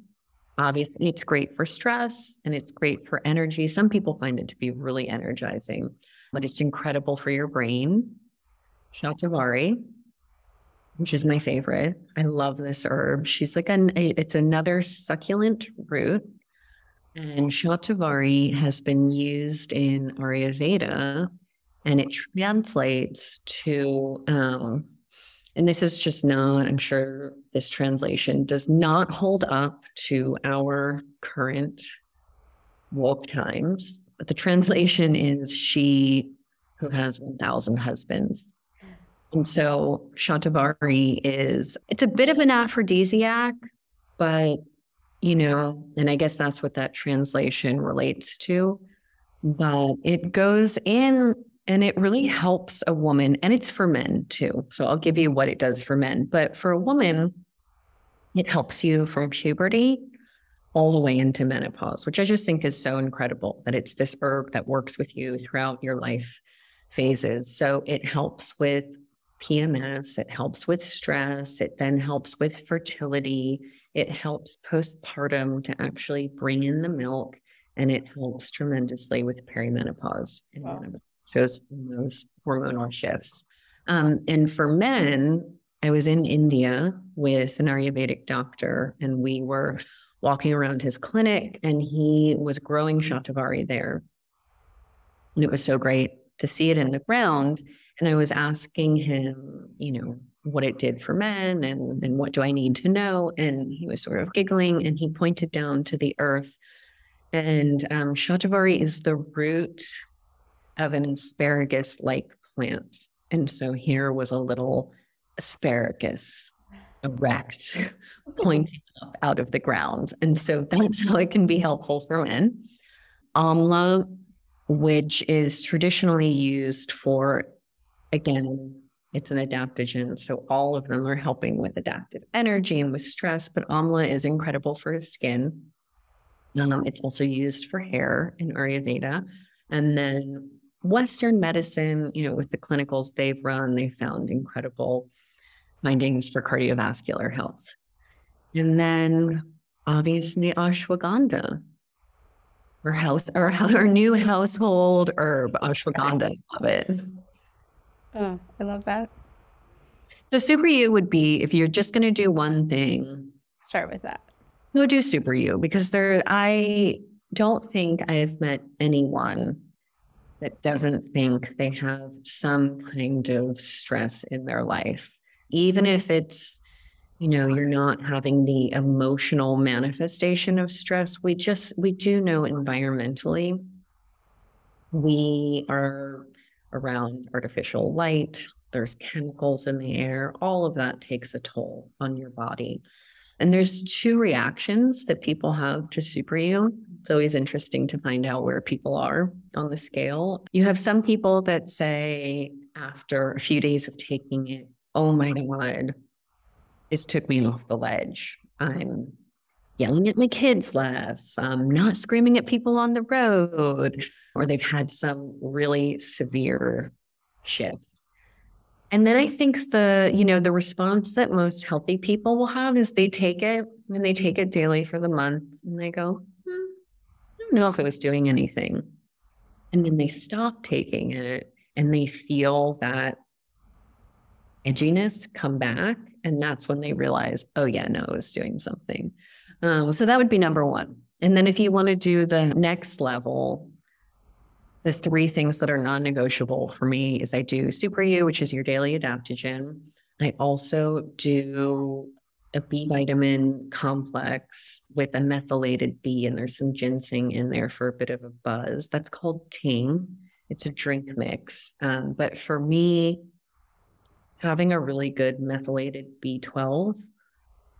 Obviously, it's great for stress and it's great for energy. Some people find it to be really energizing, but it's incredible for your brain. Shatavari, which is my favorite. I love this herb. She's like an it's another succulent root. And Shatavari has been used in Ayurveda and it translates to um, and this is just not, I'm sure this translation does not hold up to our current woke times. But the translation is she who has 1,000 husbands. And so Shatavari is, it's a bit of an aphrodisiac, but, you know, and I guess that's what that translation relates to. But it goes in and it really helps a woman, and it's for men too. So I'll give you what it does for men. But for a woman, it helps you from puberty all the way into menopause, which I just think is so incredible that it's this herb that works with you throughout your life phases. So it helps with PMS, it helps with stress, it then helps with fertility, it helps postpartum to actually bring in the milk, and it helps tremendously with perimenopause and wow shows those hormonal shifts. Um, and for men, I was in India with an Ayurvedic doctor, and we were walking around his clinic, and he was growing shatavari there. And it was so great to see it in the ground. And I was asking him, you know, what it did for men and, and what do I need to know? And he was sort of giggling and he pointed down to the earth. And um, shatavari is the root of an asparagus like plant. And so here was a little asparagus erect, pointing up out of the ground. And so that's how it can be helpful for men. Amla, which is traditionally used for again, it's an adaptogen. So all of them are helping with adaptive energy and with stress, but amla is incredible for skin. Um, it's also used for hair in Ayurveda. And then Western medicine, you know, with the clinicals they've run, they found incredible findings for cardiovascular health. And then obviously ashwagandha, our house, our, our new household herb, ashwagandha. Love it. Oh, I love that. So super you would be if you're just going to do one thing. Start with that. Go do super you because there. I don't think I've met anyone that doesn't think they have some kind of stress in their life, even if it's you know you're not having the emotional manifestation of stress we just we do know environmentally we are around artificial light there's chemicals in the air all of that takes a toll on your body and there's two reactions that people have to super you it's always interesting to find out where people are on the scale you have some people that say after a few days of taking it oh my god this took me off the ledge. I'm yelling at my kids less. I'm not screaming at people on the road, or they've had some really severe shift. And then I think the, you know, the response that most healthy people will have is they take it and they take it daily for the month and they go, hmm, I don't know if it was doing anything. And then they stop taking it and they feel that edginess come back. And that's when they realize, oh, yeah, no, it was doing something. Um, so that would be number one. And then if you want to do the next level, the three things that are non negotiable for me is I do Super U, which is your daily adaptogen. I also do a B vitamin complex with a methylated B, and there's some ginseng in there for a bit of a buzz. That's called Ting. It's a drink mix. Um, but for me, having a really good methylated B12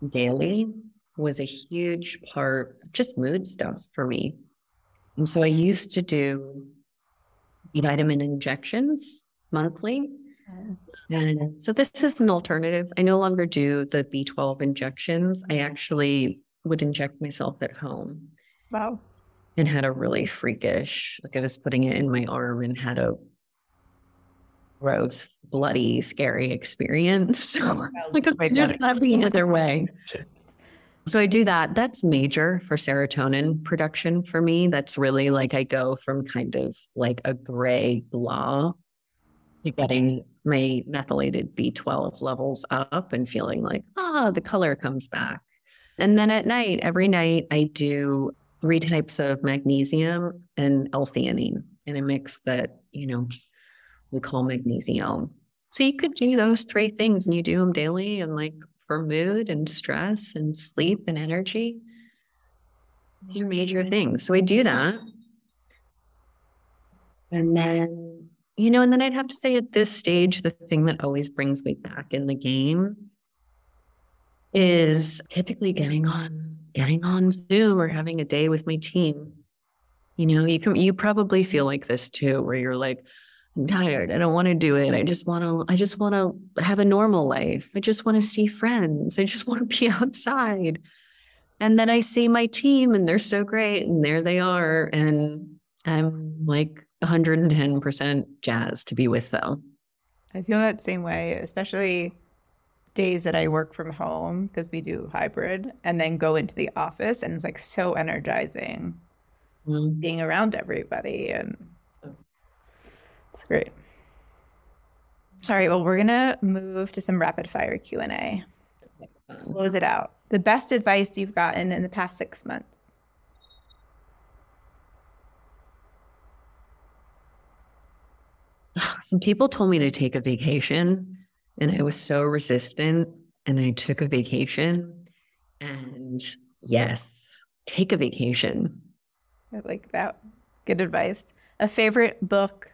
daily was a huge part of just mood stuff for me. And so I used to do vitamin injections monthly. And so this is an alternative. I no longer do the B12 injections. I actually would inject myself at home. Wow. And had a really freakish, like I was putting it in my arm and had a gross, bloody, scary experience. like there's not be another way. So I do that. That's major for serotonin production for me. That's really like I go from kind of like a gray blah to getting my methylated B12 levels up and feeling like, ah, the color comes back. And then at night, every night, I do three types of magnesium and L-theanine in a mix that, you know, we call Magnesi-Om. So you could do those three things and you do them daily and like for mood and stress and sleep and energy. These are major things. So I do that. And then, you know, and then I'd have to say at this stage, the thing that always brings me back in the game is typically getting on getting on Zoom or having a day with my team. You know, you can you probably feel like this too, where you're like, I'm tired. I don't want to do it. I just want to, I just want to have a normal life. I just want to see friends. I just want to be outside. And then I see my team and they're so great. And there they are. And I'm like 110% jazzed to be with them. I feel that same way, especially days that I work from home because we do hybrid and then go into the office. And it's like so energizing mm-hmm. being around everybody and it's great. All right, well, we're gonna move to some rapid fire Q and A. Close it out. The best advice you've gotten in the past six months. Some people told me to take a vacation, and I was so resistant. And I took a vacation, and yes, take a vacation. I like that. Good advice. A favorite book,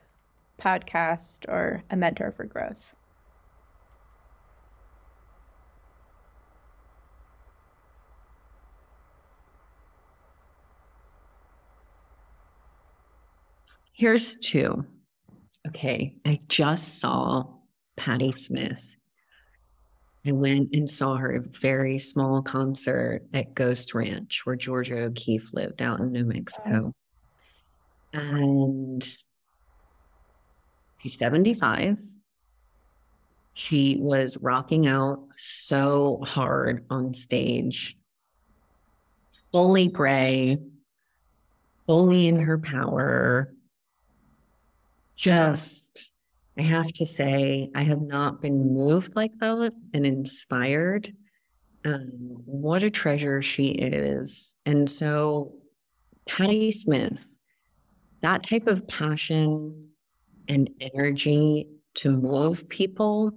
podcast or a mentor for growth? Here's two. okay, I just saw Patti Smith. I went and saw her very small concert at Ghost Ranch, where Georgia O'Keeffe lived out in New Mexico. And she's 75. She was rocking out so hard on stage, fully gray, fully in her power. Just, I have to say, I have not been moved like that and inspired. Um, what a treasure she is. And so, Patti Smith, that type of passion and energy to move people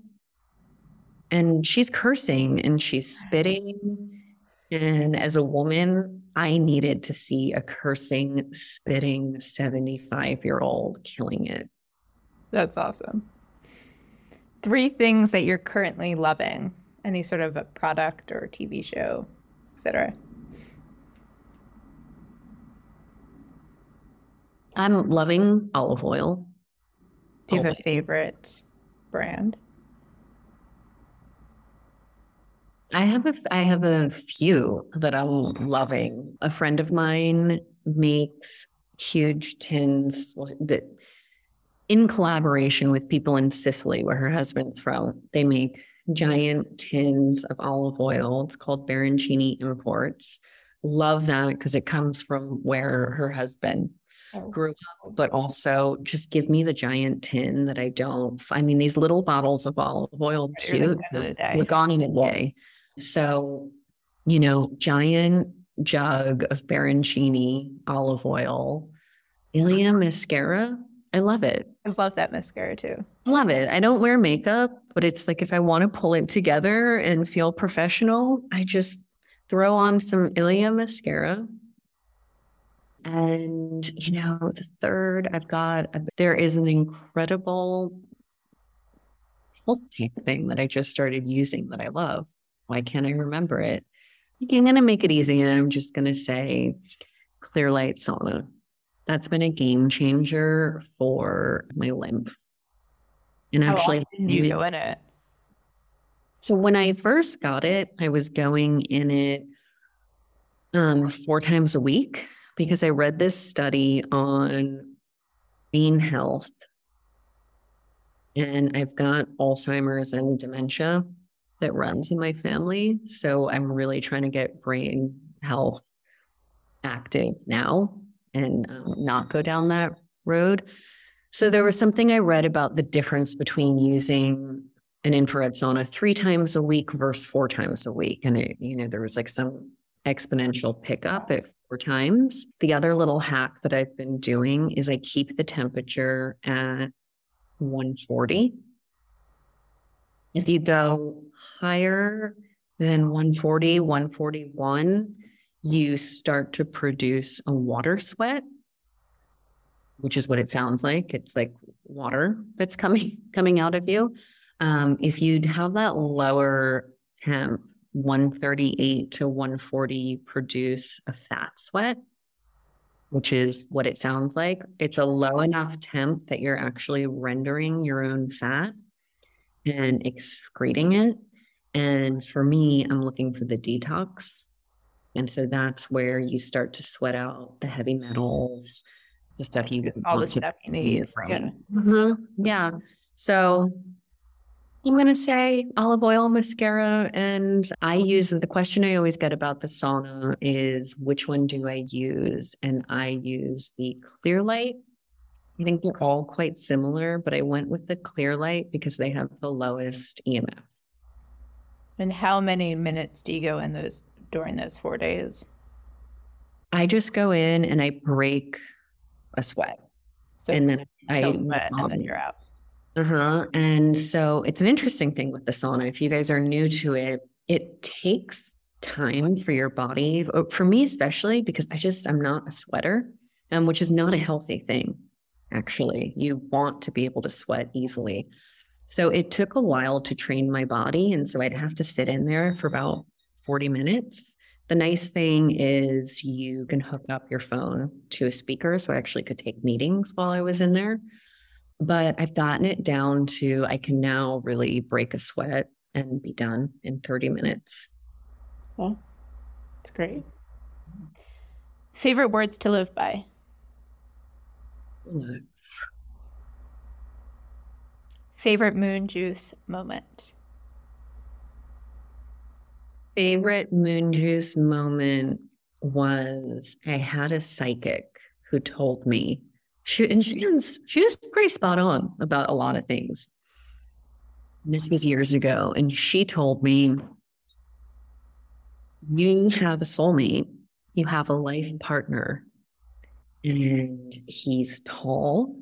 and she's cursing and she's spitting. And as a woman, I needed to see a cursing, spitting 75 year old killing it. That's awesome. Three things that you're currently loving any sort of a product or TV show, etc. I'm loving olive oil. Do you have a favorite brand? I have a I have a few that I'm loving. A friend of mine makes huge tins that in collaboration with people in Sicily where her husband's from. They make giant tins of olive oil. It's called Baroncini Imports. Love that because it comes from where her husband oh, grew up, but also just give me the giant tin that I don't. I mean, these little bottles of olive oil, cute, look on in a day. So, you know, giant jug of Baroncini olive oil, Ilia mascara. I love it. I love that mascara too. Love it. I don't wear makeup, but it's like if I want to pull it together and feel professional, I just throw on some Ilia mascara. And, you know, the third, I've got, a, there is an incredible health thing that I just started using that I love. Why can't I remember it? I'm going to make it easy and I'm just going to say Clearlight Sauna. That's been a game changer for my lymph. And actually, you go in it. So when I first got it, I was going in it um, four times a week because I read this study on brain health. And I've got Alzheimer's and dementia that runs in my family. So I'm really trying to get brain health active now and um, not go down that road. So there was something I read about the difference between using an infrared sauna three times a week versus four times a week. And it, you know, there was like some exponential pickup four times. The other little hack that I've been doing is I keep the temperature at 140. If you go higher than 140, 141, you start to produce a water sweat, which is what it sounds like. It's like water that's coming coming out of you. Um, if you'd have that lower temp, 138 to 140 produce a fat sweat, which is what it sounds like. It's a low enough temp that you're actually rendering your own fat and excreting it. And for me, I'm looking for the detox. And so that's where you start to sweat out the heavy metals, the stuff you all the stuff you need. Yeah. Mm-hmm. yeah. So I'm going to say olive oil mascara. And I use the question I always get about the sauna is which one do I use? And I use the clear light. I think they're all quite similar, but I went with the clear light because they have the lowest EMF. And how many minutes do you go in those during those four days? I just go in and I break a sweat. So and then I sweat and then you're out. Uh-huh. And so it's an interesting thing with the sauna. If you guys are new to it, it takes time for your body. Uh, for me, especially because I just I'm not a sweater, um, which is not a healthy thing. Actually, you want to be able to sweat easily. So it took a while to train my body. And so I'd have to sit in there for about 40 minutes. The nice thing is you can hook up your phone to a speaker. So I actually could take meetings while I was in there. But I've gotten it down to I can now really break a sweat and be done in 30 minutes. Well, it's great. Favorite words to live by? Favorite moon juice moment? Favorite moon juice moment was I had a psychic who told me she and she was she was pretty spot on about a lot of things. This was years ago, and she told me you have a soulmate, you have a life partner, and he's tall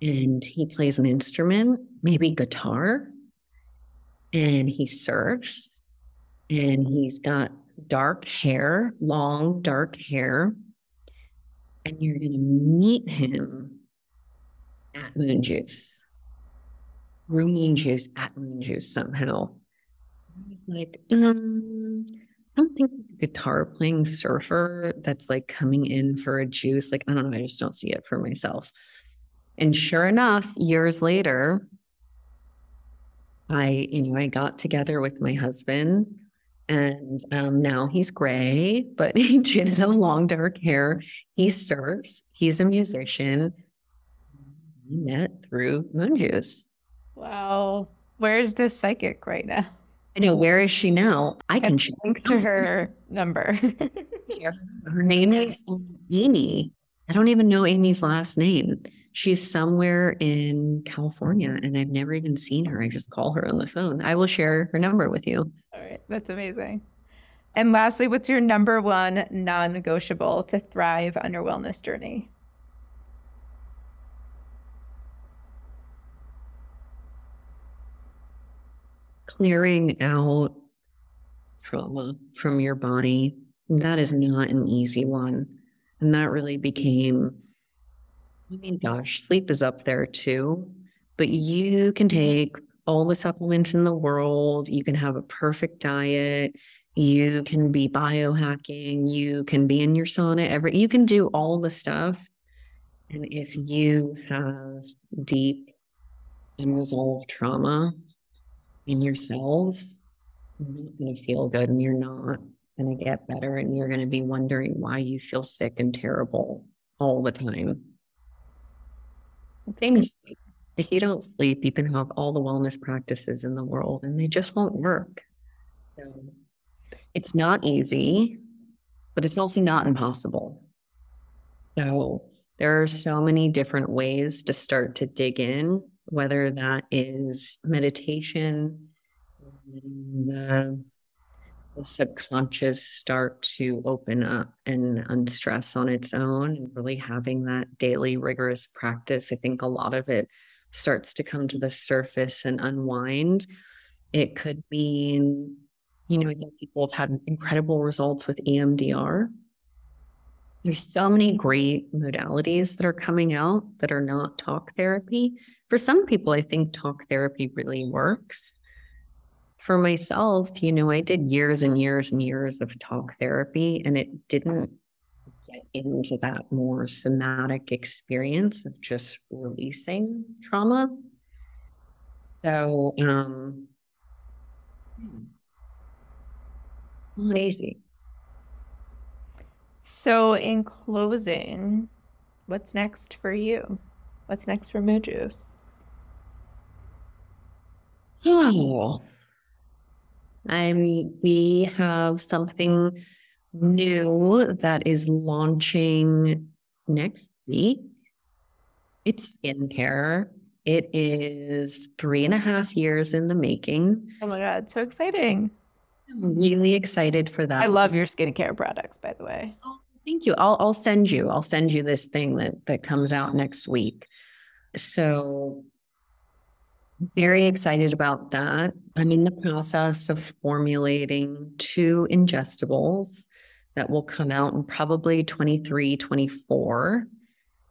and he plays an instrument, maybe guitar, and he surfs and he's got dark hair, long dark hair, and you're going to meet him at Moon Juice. Moon Juice at Moon Juice somehow. Like, um, I don't think guitar playing surfer that's like coming in for a juice. Like, I don't know. I just don't see it for myself. And sure enough, years later, I, you know, I got together with my husband and um, now he's gray, but he did have long dark hair. He surfs. He's a musician. We met through Moon Juice. Wow. Where's this psychic right now? I know. Where is she now? I can link to her number. her name is Amy. I don't even know Amy's last name. She's somewhere in California and I've never even seen her. I just call her on the phone. I will share her number with you. All right. That's amazing. And lastly, what's your number one non negotiable to thrive on your wellness journey? clearing out trauma from your body. That is not an easy one. And that really became, Oh I mean, gosh, sleep is up there too. But you can mm-hmm. take all the supplements in the world, you can have a perfect diet, you can be biohacking, you can be in your sauna every you can do all the stuff. And if you have deep unresolved trauma, in your cells, you're not going to feel good and you're not going to get better. And you're going to be wondering why you feel sick and terrible all the time. Same as sleep. If you don't sleep, you can have all the wellness practices in the world and they just won't work. So it's not easy, but it's also not impossible. So there are so many different ways to start to dig in whether that is meditation, the, the subconscious start to open up and unstress on its own, and really having that daily rigorous practice. I think a lot of it starts to come to the surface and unwind. It could mean, you know, people have had incredible results with EMDR. There's so many great modalities that are coming out that are not talk therapy for some people, I think talk therapy really works. For myself, you know, I did years and years and years of talk therapy, and it didn't get into that more somatic experience of just releasing trauma. So, um, not easy. So, in closing, what's next for you? What's next for Moon Juice? Oh, I mean, we have something new that is launching next week. It's skincare. It is three and a half years in the making. Oh my God, so exciting. I'm really excited for that. I love your skincare products, by the way. Oh, thank you. I'll I'll send you. I'll send you this thing that that comes out next week. So very excited about that. I'm in the process of formulating two ingestibles that will come out in probably 23, 24.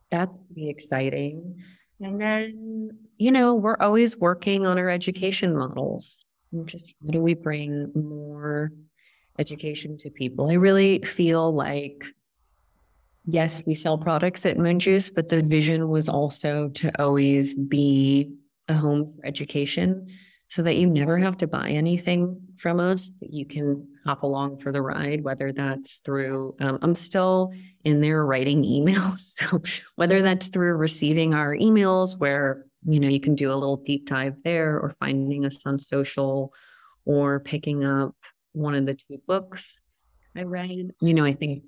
That's pretty exciting. And then, you know, we're always working on our education models. And just how do we bring more education to people? I really feel like yes, we sell products at Moon Juice, but the vision was also to always be a home for education so that you never have to buy anything from us, you can hop along for the ride, whether that's through, um, I'm still in there writing emails. So whether that's through receiving our emails where, you know, you can do a little deep dive there or finding us on social or picking up one of the two books I read, you know, I think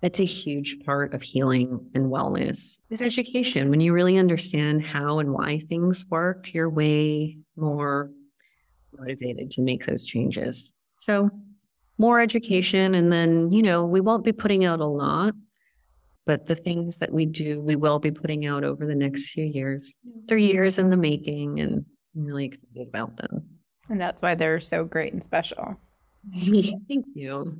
that's a huge part of healing and wellness is education. When you really understand how and why things work, you're way more motivated to make those changes. So, more education. And then, you know, we won't be putting out a lot, but the things that we do, we will be putting out over the next few years. They're years in the making, and I'm really excited about them. And that's why they're so great and special. Thank you.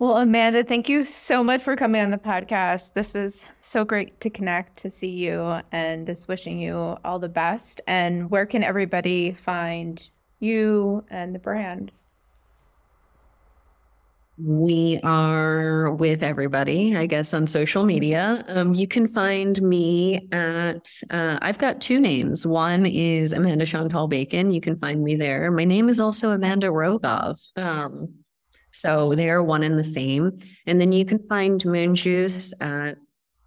Well, Amanda, thank you so much for coming on the podcast. This was so great to connect, to see you, and just wishing you all the best. And where can everybody find you and the brand? We are with everybody, I guess, on social media. Um, you can find me at, uh, I've got two names. One is Amanda Chantal Bacon. You can find me there. My name is also Amanda Rogov. Um, so they're one and the same. And then you can find Moon Juice at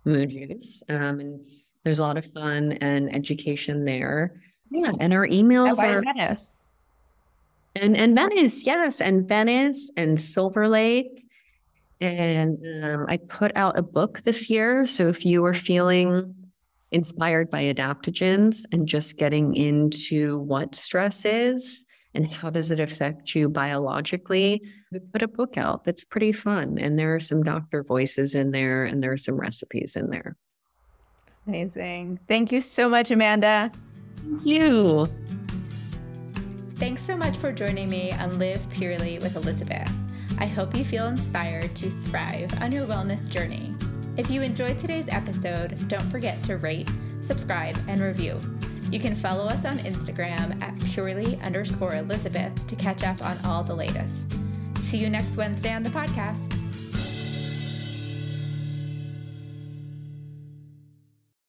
Moon Juice. Um, and there's a lot of fun and education there. Yeah. And our emails are Venice. And and Venice, yes, and Venice and Silver Lake. And um, I put out a book this year. So if you are feeling inspired by adaptogens and just getting into what stress is, and how does it affect you biologically? We put a book out that's pretty fun. And there are some doctor voices in there and there are some recipes in there. Amazing. Thank you so much, Amanda. Thank you. Thanks so much for joining me on Live Purely with Elizabeth. I hope you feel inspired to thrive on your wellness journey. If you enjoyed today's episode, don't forget to rate, subscribe, and review. You can follow us on Instagram at purely underscore Elizabeth to catch up on all the latest. See you next Wednesday on the podcast.